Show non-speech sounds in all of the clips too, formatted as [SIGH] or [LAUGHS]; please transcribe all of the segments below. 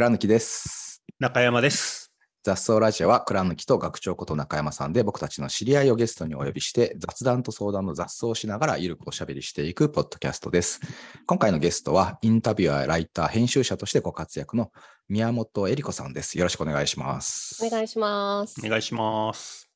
倉貫です。中山です。雑草ラジオは倉貫と学長こと中山さんで僕たちの知り合いをゲストにお呼びして雑談と相談の雑草をしながらゆるくおしゃべりしていくポッドキャストです。今回のゲストはインタビュアー、ライター、編集者としてご活躍の宮本恵里子さんです。よろしくお願いします。お願いします。お願いします。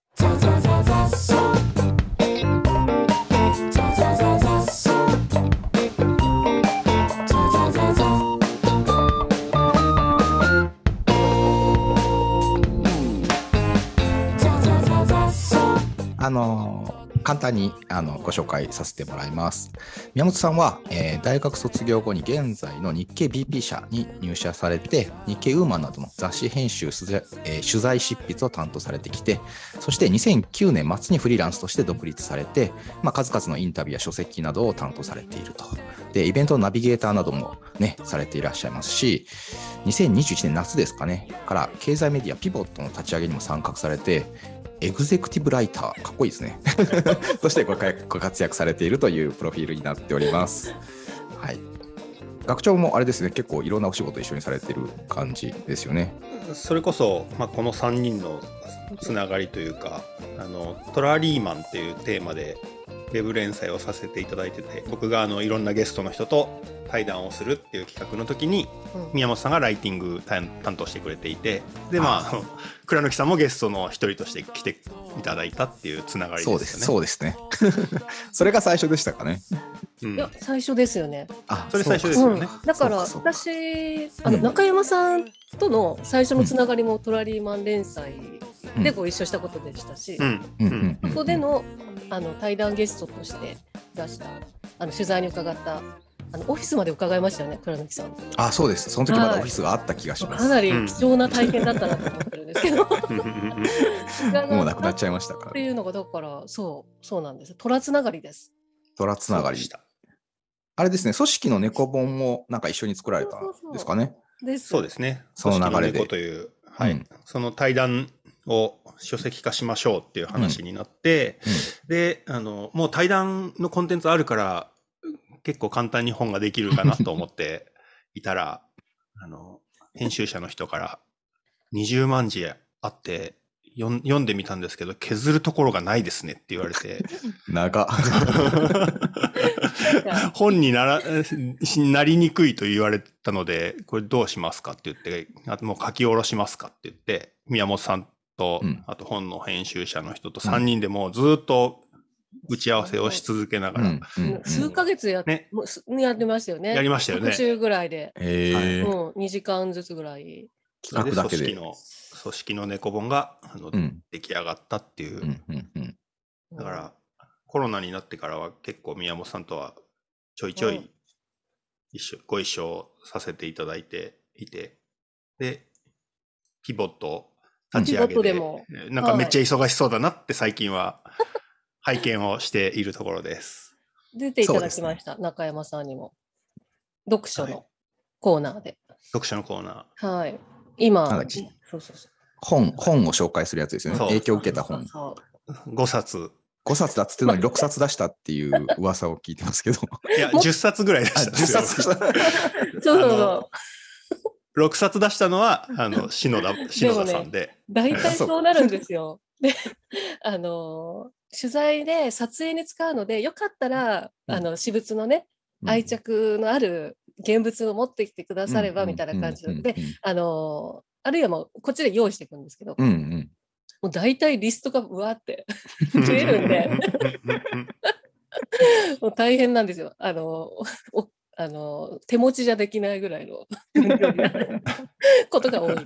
あの簡単にあのご紹介させてもらいます。宮本さんは、えー大学卒業後に現在の日経 BP 社に入社されて、日経ウーマンなどの雑誌編集、取材えー取材執筆を担当されてきて、そして2009年末にフリーランスとして独立されて、まあ、数々のインタビューや書籍などを担当されていると。で、イベントのナビゲーターなどもね、されていらっしゃいますし、2021年夏ですかね、から経済メディアピボットの立ち上げにも参画されて、エグゼクティブライター、かっこいいですね。[LAUGHS] としてごかご活躍されているというプロフィールになっております。はい。学長もあれですね、結構いろんなお仕事一緒にされてる感じですよね。それこそ、まあ、この3人のつながりというかあのトラリーマンっていうテーマでウェブ連載をさせていただいてて僕があのいろんなゲストの人と対談をするっていう企画の時にうん宮本さんがライティング担担当してくれていてでまあ倉貫さんもゲストの一人として来ていただいたっていうつながりですよね。そうです、そうですね。[LAUGHS] それが最初でしたかね。うんいや、最初ですよね。あそれ最初ですうんよね。だから、私、あの、うん中山さんとの最初のつながりもトラリーマン連載でご一緒したことでしたし、うんうんうんうんそこでの、あの、対談ゲストとして出した、あの、取材に伺った、あの、オフィスまで伺いましたよね、倉貫さん。あ、そうです。その時まだオフィスがあった気がします。かなり貴重な体験だったなと思ってるんですけど。[LAUGHS] [LAUGHS] もうなくなっちゃいまましたからって。いうのが、だから、そう、そうなんです。トラつながりです。トラつながりあれですね、組織の猫本もなんか一緒に作られたんですかね？です。そうですね。その流れで組織の猫という、はい、うんその対談を書籍化しましょうっていう話になって、で、あの、もう対談のコンテンツあるから、結構簡単に本ができるかなと思って [LAUGHS] いたら、あの、編集者の人から20万字あって、読んでみたんですけど、削るところがないですねって言われて、[LAUGHS] 長。[LAUGHS] 本になら、しなりにくいと言われたので、これどうしますかって言って、あともう書き下ろしますかって言って、宮本さんと、うん。あと本の編集者の人と3人でもうずっと打ち合わせをし続けながら、うんうんうん。数ヶ月やっ,、ね。もうすやってましたよね。やりましたよね。復習ぐらいで。へえうん、2時間ずつぐらい。それで書くだけで組織の、組織の猫本があの、うん。出来上がったっていう。うんうんうん。だから、コロナになってからは結構宮本さんとはちょいちょうん。い一緒、ご一緒させていただいていて、で、ピボット立ち上げて、なんかめっちゃ忙しそうだなって最近は [LAUGHS] 拝見をしているところです。出ていただきました、中山さんにも。読書はいのコーナーで。読書のコーナはい。今、そうそうそう。本、本を紹介するやつですよね。影響を受けた本。そうー5冊。5冊だっつってのに6冊出したっていう噂を聞いてますけど。いや、も10冊ぐらい出あしたんで10すよ。冊出した。[LAUGHS] そうそうあその6冊出したのは、[LAUGHS] あの、篠田、篠田さんで。う。大体そう。なるんですよ。で、あのー取材で撮影に使うので、よかったら、うん。あの、私物のね、愛着のある現物を持ってきてくだされば、みたいな感じうん。で、あのーあるいはもう、こっちで用意していくんですけど、うん。うん。もう大体リストがうわーって [LAUGHS] 増えるんで、[LAUGHS] もう大変なんですよ。あの、おあの手持ちじゃできないぐらいの [LAUGHS] ことが多いで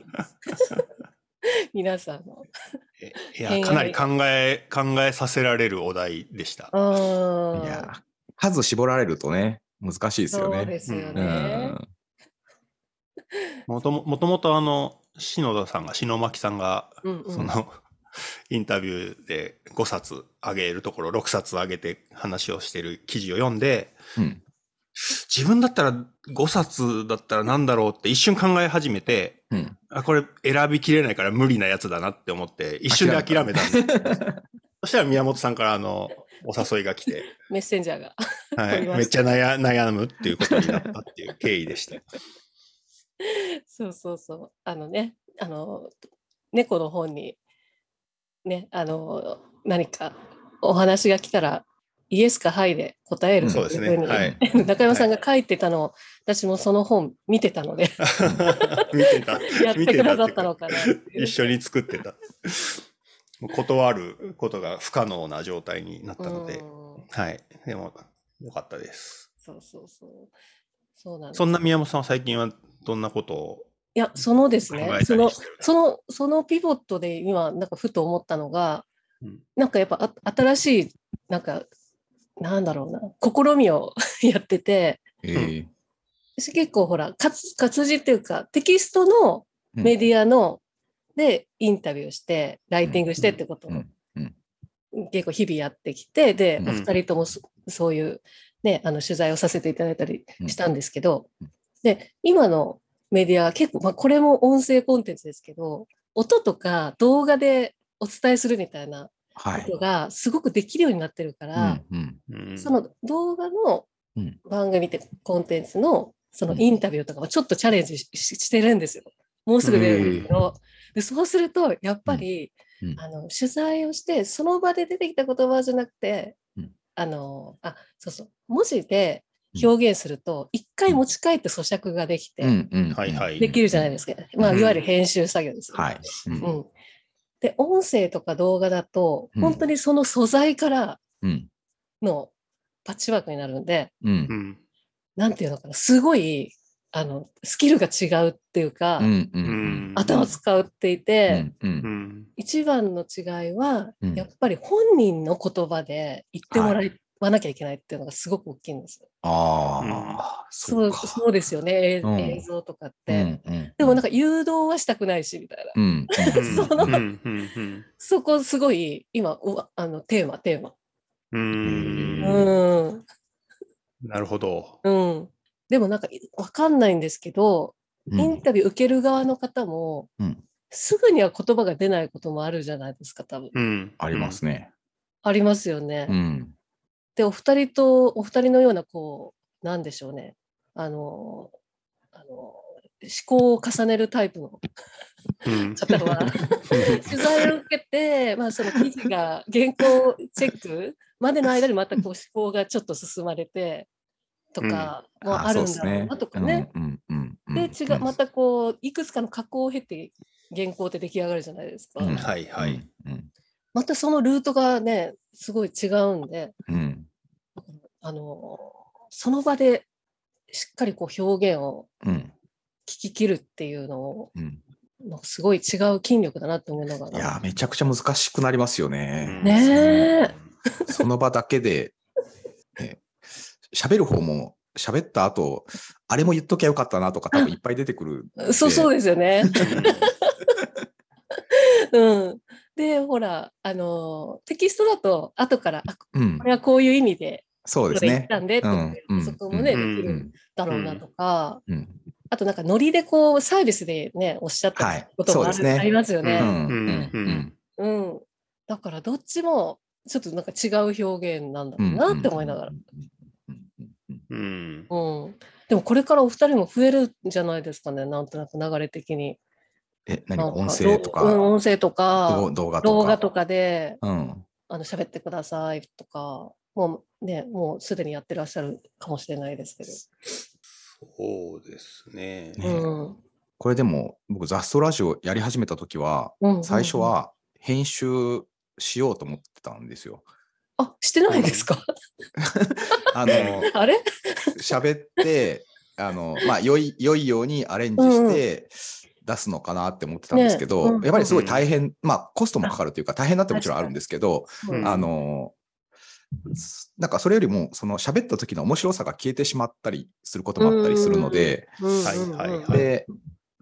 す。[LAUGHS] 皆さんの。いや、かなり考え、考えさせられるお題でした。いや、数絞られるとね、難しいですよね。そうですようね。ん。もとももともとあの、篠田さんが、篠巻さんが、うんうんその、[LAUGHS] インタビューで5冊あげるところ6冊あげて話をしてる記事を読んで、うん。自分だったら5冊だったらなんだろうって一瞬考え始めて、うん。あ、これ選びきれないから無理なやつだなって思って、一瞬で諦めたんです。[LAUGHS] そしたら宮本さんからあの、お誘いが来て、メッセンジャーが。はい、めっちゃ悩悩むっていうことになったっていう経緯でした。そうそうそう。あのね、あの、猫の本に、ね、あの、何かお話が来たら、イエスかハイで答えるうん。というふうに、そうですね。はい。[LAUGHS] 中山さんが書いてたのを、私もその本見てたので、[LAUGHS] 見てた。やってくださったのかな一緒に作ってた。断ることが不可能な状態になったので、うん。はい。でも、よかったです。そうそうそう。そうなんです。そんな宮本さんは最近はどんなことをいや、そのです考ねえ、そのその、そのピボットで今、なんかふと思ったのが、うん。なんかやっぱあ新しい、なんか、なんだろうな、試みを [LAUGHS] やってて、えー私結構ほら、活活字っていうか、テキストのメディアの、で、インタビューして、ライティングしてってこと。を、うん。うん。結構日々やってきて、で、うん。お二人ともそそういう、ね、あの取材をさせていただいたりしたんですけど、うん。で、今のメディアは結構、まあ、これも音声コンテンツですけど、音とか動画でお伝えするみたいなはい。ことがすごくできるようになってるから、うんうん。うん。その動画のうん番組ってコンテンツのそのインタビューとかもちょっとチャレンジしてるんですよ。もうすぐ出るんですけど、でそうするとやっぱり、うん。うん。あの取材をしてその場で出てきた言葉じゃなくて、うん。あのあそうそう。文字で表現すると一回持ち帰って咀嚼ができて、できるじゃないですか。まあ、うんいわゆる編集作業ですよね、はい。うん。うん。で、音声とか動画だと、うん。本当にその素材からうん。のパッチワークになるんで、うん。うんなんていうのかな、すごい、あの、スキルが違うっていうか、うんう頭使っていて、うん一番の違いは、うん。やっぱり本人の言葉で言ってもらわなきゃいけないっていうのがすごく大きいんですよ。ああ、そそう。そうですよね、映うん映像とかっうて。んうんでもなんか誘導はしたくないし、みたいな。うんうん [LAUGHS] そのそこすごい、今、うわあのテーマ、テーマ。うんうんうん。なるほど。うん。でもなんかわかんないんですけど、うんインタビュー受ける側の方も、うんすぐには言葉が出ないこともあるじゃないですか、多分。うんありますね。ありますよね。うんで、お二人と、お二人のような、こう、なんでしょうね。あの、あの、思考を重ねるタイプの。うん。方は、取材を受けて、まあ、その記事が原稿チェックまでの間にまたこう思考がちょっと進まれてとかもあるんだろうなとかね。うん。うんうんうんで、違う、またこう、いくつかの加工を経て原稿って出来上がるじゃないですか。うん。はいはい。うんまたそのルートがね、すごい違うんで、うんあの、その場でしっかりこう表現をうん聞き切るっていうのを、うんすごい違う筋力だなって思いながら。いやー、めちゃくちゃ難しくなりますよね。ねその場だけで、ね喋る方も喋った後、あれも言っときゃよかったなとか多分いっぱい出てくる。そうそうですよね。うん。で、ほら、あの、テキストだと、後から、あ、こうんれはこういう意味で、そうですねこれ言っ。たんで、ってうんうんそこもね、うんできるんだろうなとか、うんあとなんかノリでこう、サービスでね、おっしゃったはいこともあ,、りますよね。うんうんうんうんうん。だからどっちも、ちょっとなんか違う表現なんだろうなって思いながら。うんうん。でもこれからお二人も増えるんじゃないですかね、なんとなく流れ的に。え、何なんか音声とか、どうん音声とか動、動画とか。動画とかで、うん。あの喋ってくださいとか、もうね、もうすでにやってらっしゃるかもしれないですけど。そうですね。ねうんこれでも、僕、雑草ラジオやり始めた時は、うんうんうん最初は編集しようと思ってたんですよ。あ、してないですか？あの、[LAUGHS] あれ？喋って、あの、まあ、良い、良いようにアレンジして、出すのかなって思ってたんですけど、ねうんやっぱりすごい大変、まあ、コストもかかるというか、大変だってもちろんあるんですけど、うんあの、なんかそれよりも、その喋った時の面白さが消えてしまったりすることもあったりするので、はいはいはいで、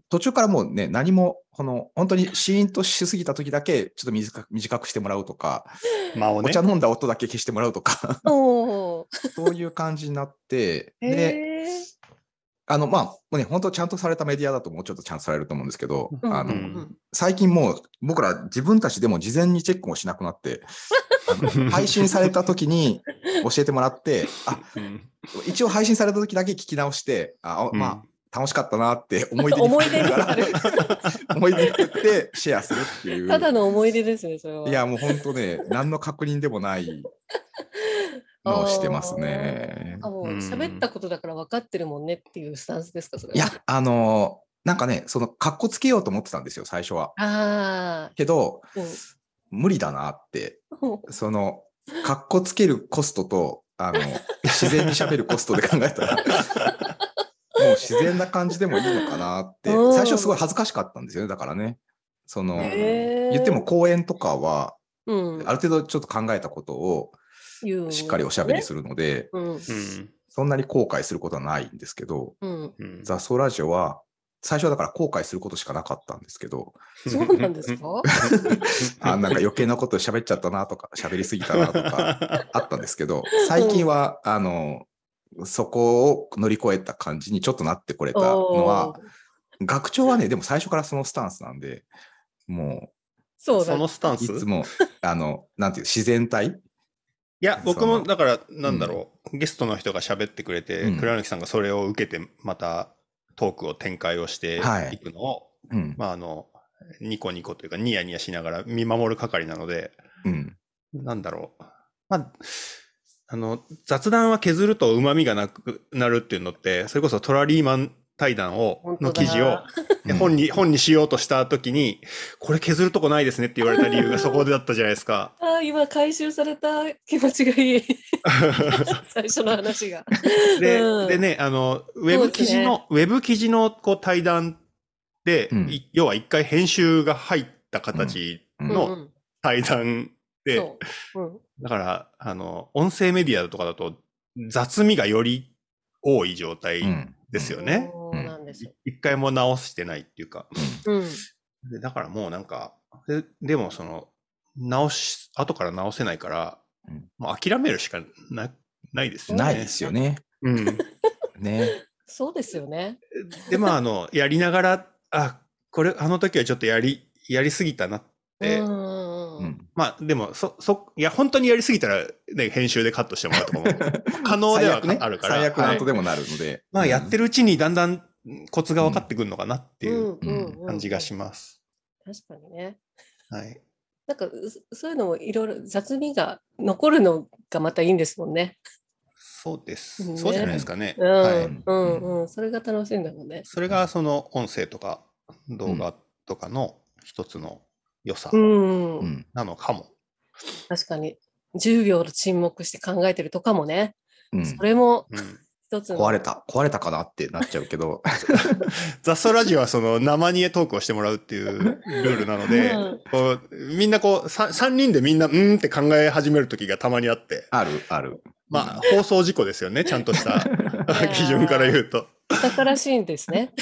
途中からもうね、何も、この、本当にシーンとしすぎた時だけ、ちょっと短く短くしてもらうとか、間をね。お茶。飲んだ音だけ消してもらうとか、そういう感じになって、で、あの、まあ、もうね、本当ちゃんとされたメディアだともうちょっとちゃんとされると思うんですけど、うんあの、うん最近もう僕ら自分たちでも事前にチェックもしなくなって、[LAUGHS] 配信された時に教えてもらって、あ、うん一応配信された時だけ聞き直して、あ、あまあ、楽しかったなって [LAUGHS] 思い出に思い出に。[LAUGHS] 思い出に作ってシェアするっていう。ただの思い出ですね、それは。いや、もう本当ね、何の確認でもないのをしてますね。あ、もううん喋ったことだから分かってるもんねっていうスタンスですか、それは。いや、あのなんかね、その、かっこつけようと思ってたんですよ、最初は。あけど、あ、無理だなって、うん。その、かっこつけるコストと、あの、自然に喋るコストで考えたら、もう自然な感じでもいいのかなって、[LAUGHS] うん最初すごい恥ずかしかったんですよね、だからね。その、言っても講演とかは、うんある程度ちょっと考えたことをしっかりおしゃべりするので、うん。うん。そんなに後悔することはないんですけど、うん。うん雑草ラジオは、最初はだから後悔することしかなかったんですけど、そうなんですか？[LAUGHS] あなんか余計なこと喋っちゃったなとか、喋りすぎたなとかあったんですけど、最近は、あの、そこを乗り越えた感じにちょっとなってこれたのは、学長はね、でも最初からそのスタンスなんで、もそうだそのスタンう、ス？いつも、あの、なんていう、自然体？いや、僕もだから、なんだろう、ゲストの人が喋ってくれて、うん。倉貫さんがそれを受けて、またトークを展開をしてはいいくのを、うん。まあ、あの、ニコニコというか、ニヤニヤしながら見守る係なので、うん。なんだろう。まあ、あの、雑談は削ると旨味がなくなるっていうのって、それこそトラリーマン対談をの記事を本に、本にしようとしたときに、これ削るとこないですねって言われた理由がそこでだったじゃないですか。ああ、今回収された気持ちがいい。[LAUGHS] 最初の話が。で、うんでね、あの、ウェブ記事の、ウェブ記事のこう対談で、うんい要は一回編集が入った形うんのうん対談で。だから、あの、音声メディアとかだと雑味がより多い状態うん。ですよね。そうですよ。一回も直してないっていうか。うん。でだからもうなんか、ででもその、直し、後から直せないから、うんもう諦めるしかなないですよね。ないですよね。うん。ね。そうですよね。で、まあ、あの、やりながら、あ、これ、あの時はちょっとやり、やりすぎたなって。まあ、でも、そ、そ、いや、本当にやりすぎたら、ね、編集でカットしてもらうとかも可能ではあるから、最悪のはい後でもなるので。まあ、やってる。るうちにだんだんコツが分かってくるのかなっていううんうんうん感じがします。確かにね。はい。なんかうそういうのもいろいろ雑味が残るのがまたいいんですもんね。そうです。ねそうじゃないですかね。うん、はい。うん、うん。それが楽しいんだもんね。それが、その、音声とか動画とかの一つの良さうん、うん。なのかも。確かに。10秒の沈黙して考えてるとかもね。うんそれもうん。一つの。壊れた、壊れたかなってなっちゃうけど、[LAUGHS] 雑草ラジオはその生煮えトークをしてもらうっていうルールなので、うんこうみんなこう 3, 人でみんなうーんって考え始める時がたまにあって、ある、ある。まあ放送事故ですよね、ちゃんとしたー [LAUGHS] 基準から言うと。豊からしいんですね。[LAUGHS]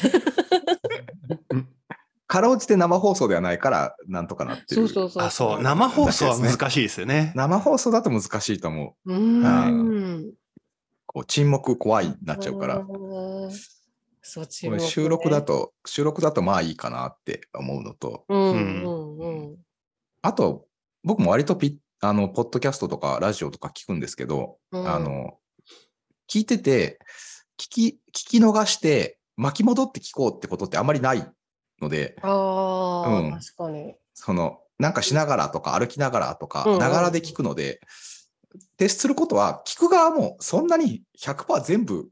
かろうじて生放送ではないから、なんとかなってる。そうそうそう。あ、そう、生放送は難しいですよね。生放送だと難しいと思う。うん。こう沈黙怖いになっちゃうから。そう、ね収録だ。と、収録だとまあいいかなって思うのと、うんうんうん。あと、僕も割とピッあの、ポッドキャストとかラジオとか聞くんですけど、うんあの、聞いてて、聞き、聞き逃して巻き戻って聞こうってことってあんまりないので、ああ、うん確かに。その、なんかしながらとか歩きながらとか、ながらで聞くので、徹することは、聞く側もそんなに100%全部、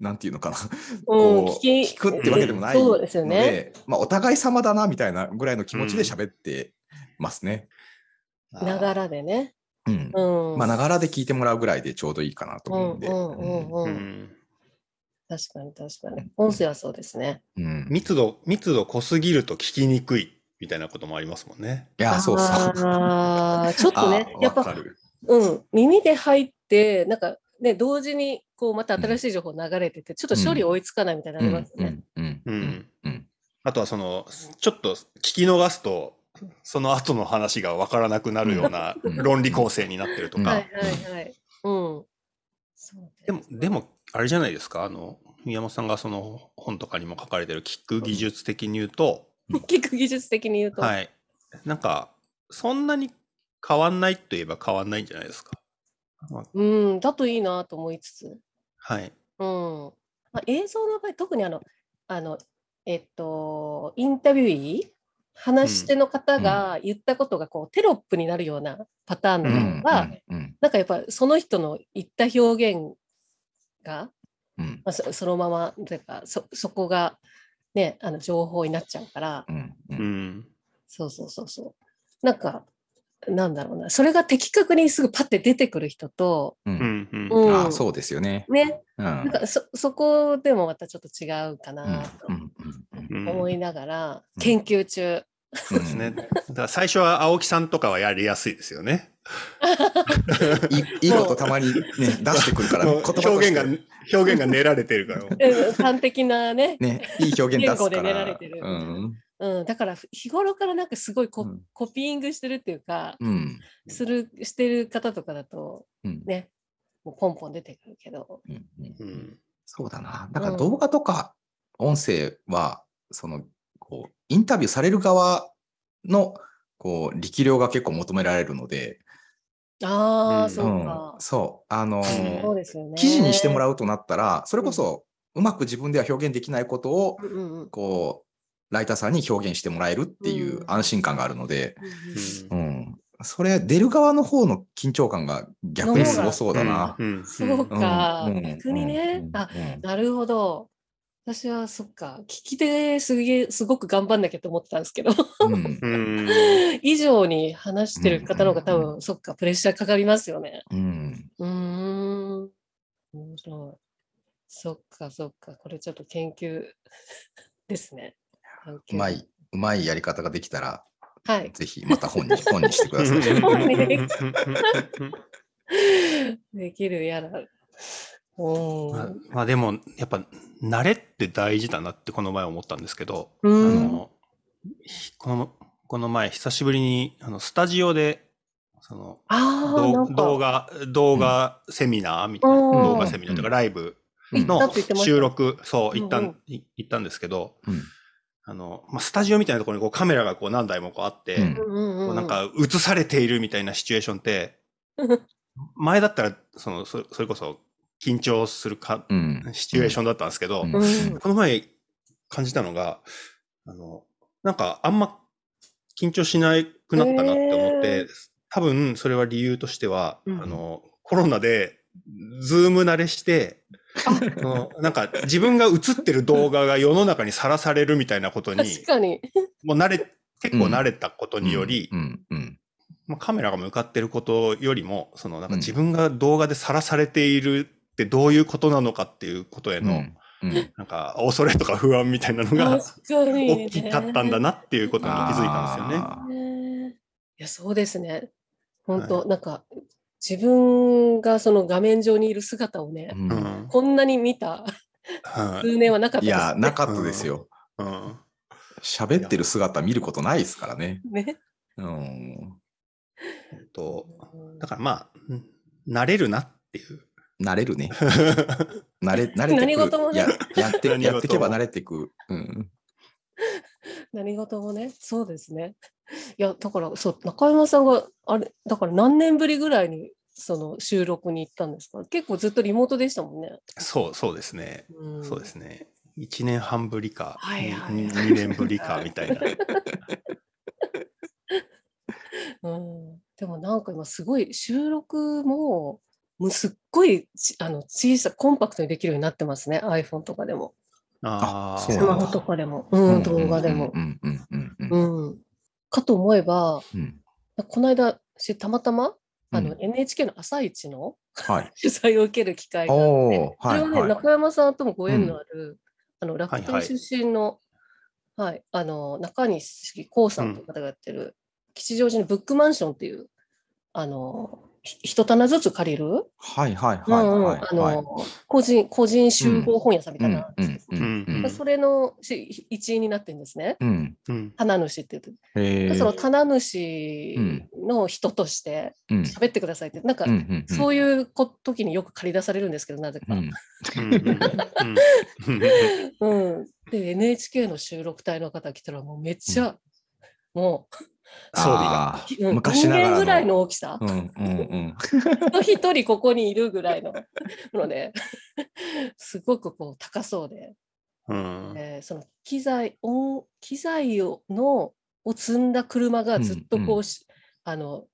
なんていうのかな、[LAUGHS] こう聞き聞くってわけでもないのそうですよね。で、まあ、お互い様だなみたいなぐらいの気持ちで喋ってますね。ながらでね。うん。うん。まあ、ながらで聞いてもらうぐらいでちょうどいいかなとうん思うんで。うんうんううん。ん確かに確かに。音声はそうですね。うんうん密度、密度濃すぎると聞きにくいみたいなこともありますもんね。いや、そうそう。ああ、ちょっとね、あやっぱ、わかる。うん、耳で入って、なんかね、同時にこうまた新しい情報流れてて、ちょっと処理追いつかないみたいなありますね。うん。うん。うん。あとはその、ちょっと聞き逃すと、その後の話がわからなくなるような論理構成になってるとか。はいはいはい。うん。そうでも、でも、あれじゃないですか、あの、宮本さん。がその本とかにも書かれてる聞く技術的に言うと、聞く技術的に言うと。はい。なん。か、そん。なに変わんないといえば変わんないんじゃないですか。うん、だといいなと思いつつ。はい。うん。まあ、映像の場合、特にあの、あの、えっと、インタビューイ話し手の方が言ったことがこうテロップになるようなパターンのうんものは、うんなんかやっぱその人の言った表現が、うんまあ、そそのままというかそそこが、ね、あの情報になっちゃうから、うん。そうそうそうそう。なんか、なんだろうな、それが的確にすぐパッて出てくる人と、ううんん。うん。うんあそうですよね。ね、うんなんかそそこでもまたちょっと違うかうんなとうんうんうん思いながら、うん研究中。そうですね。だから最初は青木さんとかはやりやすいですよね。いいいことたまにね出してくるからもう言葉として表現が、表現が練られてるから。うん端的なね、ねいい表現出す言語でから。練られてるうんうん、だから日頃からなんかすごいコ,、うんコピーングしてるっていうか、うんするしてる方とかだとうんね、もうポンポン出てくるけど。うん。そうだな。だから動画とか音声は、そのこうインタビューされる側のこう力量が結構求められるので、ああ、うんそううんか。そうあのーそうですよね。記事にしてもらう。うとなったら、それこそうまく自分では表現できないことをうんうんうんこうライターさんに表現してもらえるっていううん安心感があるので、うんうんうん、それ出る側の方の緊張感が逆にすごそうだな。うん。そうか、うん逆にね、うんあうんなるほど。私はそっか、聞き手すげえ、すごく頑張んなきゃと思ってたんですけど、うんうん。以上に話してる方の方が多うんうん分、そっか、プレッシャーかかりますよね。うんうーん。面白い。そっか、そっか。これちょっと研究ですね。うまい、うまいやり方ができたら、はい。ぜひまた本に [LAUGHS] 本にしてください。本に。できるやら。おまあーまあでも、やっぱ、慣れって大事だなってこの前思ったんですけど、あうん。の、ひこの、この前久しぶりに、あの、スタジオで、その、動画、動画セミナーみたいな、うん動画セミナーとかライブうん。の収録、そう、行ったうん行ったんですけど、うんあの、まあ、スタジオみたいなところにこうカメラがこう何台もこうあって、うん。こうなんか映されているみたいなシチュエーションって、前だったら、その、そそれこそ緊張するか、うん。シチュエーションだったんですけど、うん。うん。この前感じたのが、あの、なんかあんま緊張しなくなったなって思って、へー。多分それは理由としては、うん。あの、コロナで、ズーム慣れして、[LAUGHS] なんか自分が映ってる動画が世の中にさらされるみたいなことに、確かに。もう慣れ、結構慣れたことにより、うん。うん。まあ、カメラが向かってることよりも、そのなんかうん。自分が動画でさらされているってどういうことなのかっていうことへの、うん。うん。なんか恐れとか不安みたいなのが。大きかったんだなっていうことに気づいたんですよね。いや、そうですね。本当、なんか、自分がその画面上にいる姿をね、うんうんこんなに見たはい数年はなかったいです、ね。や、なかったですよ。うん喋ってる姿見ることないですからね。ね。うん。とだからまあ、うん慣れるなっていう。慣れるね。[LAUGHS] 慣れ、慣れて何く事もねややって、やっていけば慣れていく。うん。何事もね、そうですね。いや、だから、そう、中山さんが、あれ、だから何年ぶりぐらいに、その収録に行ったんですか？結構ずっとリモートでしたもんね。そう、そうですね。うんそうですね。1年半ぶりか、はいはいに2年ぶりか [LAUGHS] みたいな。うん、でもなんか今すごい収録ももうすっごいちあの小さコンパクトにできるようになってますね iPhone とかでもあスマホとかでも、うん、動画でもう。んうんうんうんうん、かと思えばうん。この間したまたまあの、うん NHK の「朝一のはい。[LAUGHS] 取材を受ける機会があってそれはね、はいはい。中山さんともご縁のある、あの楽はいはい天出身の、はいあの中西光さんという方がやってる、吉祥寺のブックマンションっていうあのひ一棚ずつ借りる、はいはいはいはいあのはい。個人個人集合本屋さんみたいな、うん。うんうんそれのし一員になってるんですね。うん。うん。棚主って言って、その棚主の人としてうん。喋ってくださいって、なんか、うんうんうん。そういうこ時によく借り出されるんですけど、なぜか。うん。[LAUGHS] で NHK の収録隊の方来たらもうめっちゃ、も装備が。昔ながらの人間ぐらいの大きさうんうんうん。一人ここにいるぐらいのので、すごくこう高そうで、うん。えーその機材音機材をのを積んだ車がずっとこうし、あの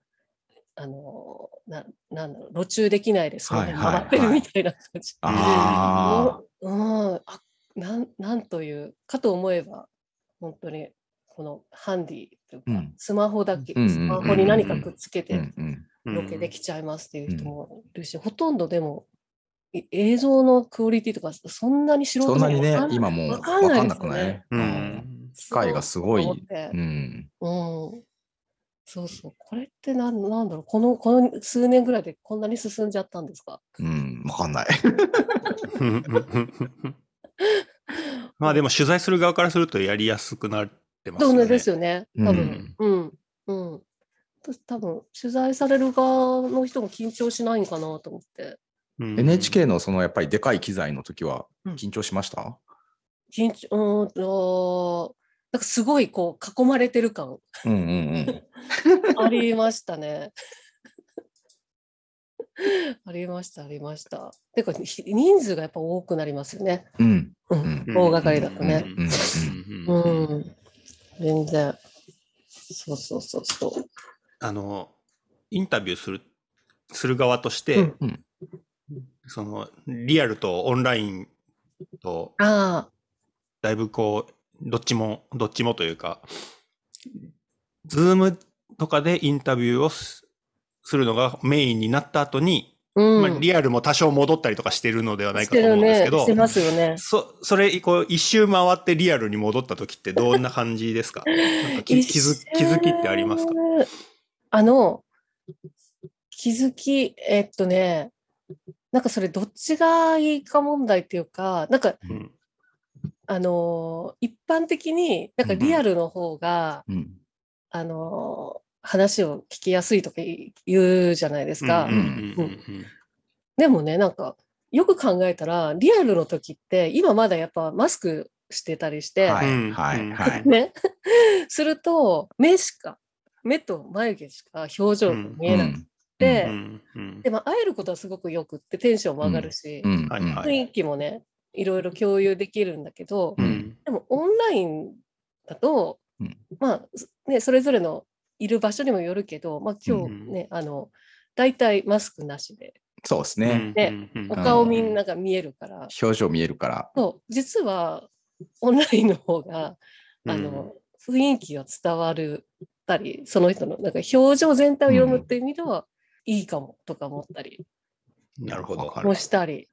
あのななんだろう路中できないでその辺はいはい回ってるみたいな感じ。あうん、あなんなんというかと思えば本当にこのハンディというか、うんスマホだけ、スマホに何かくっつけて。ロケできちゃいますっていう人もいるし、ほとんどでもい映像のクオリティとかそんなに素人そんなにね今もうわかんない分かんない？うんうん機械がすごいそうと思ってうん。うん。そうそう。これってなんなんだろう？この、この数年ぐらいでこんなに進んじゃったんですか？うん。分かんない。[LAUGHS] まあでも取材する側からするとやりやすくなってますよね。ですよね。多分。うん。うん。私多分、取材される側の人も緊張しないんかなと思って。うん NHK のそのやっぱりでかい機材の時はうん緊張しました？緊張、うーんと、なんかすごいこう囲まれてる感うんうんうん。[LAUGHS] ありましたね。[LAUGHS] ありました、ありました。てか、ひ人数がやっぱ多くなりますよね。うん。ううんん、大掛かりだとね。ううんん、全然。そうそうそうそう。あの、インタビューする、する側として、うんうんその、リアルとオンラインと、ああ、だいぶこう、どっちも、どっちもというか、ズームとかでインタビューをすするのがメインになった後に、うん。まあ、リアルも多少戻ったりとかしてるのではないかと。思うんですけど、してますよね。そ、それ、こう、一周回ってリアルに戻った時ってどんな感じですか？[LAUGHS] なんか気気づ気づきってありますか？あの、気づき、えっとね、なんかそれどっちがいいか問題っていうか、なんか、うんあのー一般的に、なんかリアルの方が、うん。あのー話を聞きやすいとか言うじゃないですか。でもね、なんか、よく考えたら、リアルの時って、今まだやっぱマスクしてたりして、はいうん。はいはい。[LAUGHS] ね、すると、目しか、目と眉毛しか表情が見えなくて、うん。うん。でも会えることはすごくよくってテンションも上がるし、うん。はいはい。雰囲気もね、いろいろ共有できるんだけど、でもオンラインだと、うん。まあ、ね、それぞれのいる場所にもよるけど、まあ今日ね、あの、大体マスクなしで、そうですね。でうんうんお顔みんなが見えるから、表情見えるから。そう、実はオンラインの方が、うんあの、雰囲気が伝わるたり、その人のなんか表情全体を読むっていう意味では、いいかもとか思ったりなるほどもしたり。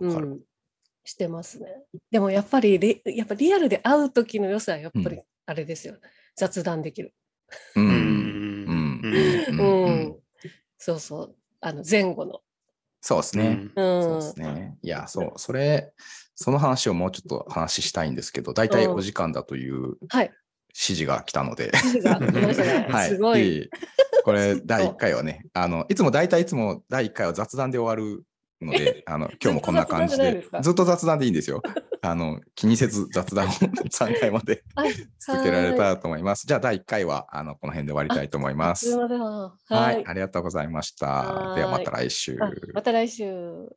うん、してますね。でもやっぱりリ、やっぱリアルで会う時の良さはやっぱりうあれですよ。雑談できる。う。うんんうんそうそう。あの前後の。そうですね。うん。そうですね。いや、そう、それ、その話をもうちょっと話したいんですけど、大体お時間だというはい。指示が来たので。[LAUGHS] はい。すごい。これ、[LAUGHS] 第1回はね、あの、いつも大体いつも第1回は雑談で終わるので、あの、[LAUGHS] 今日もこんな感じでずっと雑談でいいんですよ。あの、気にせず雑談を3回まではい。続けられはたらと思います。じゃあ、第1回は、あの、この辺で終わりたいと思いまい。すいす。ません。ははい、い。ありがとうございました。はいではまた来週。あまた来週。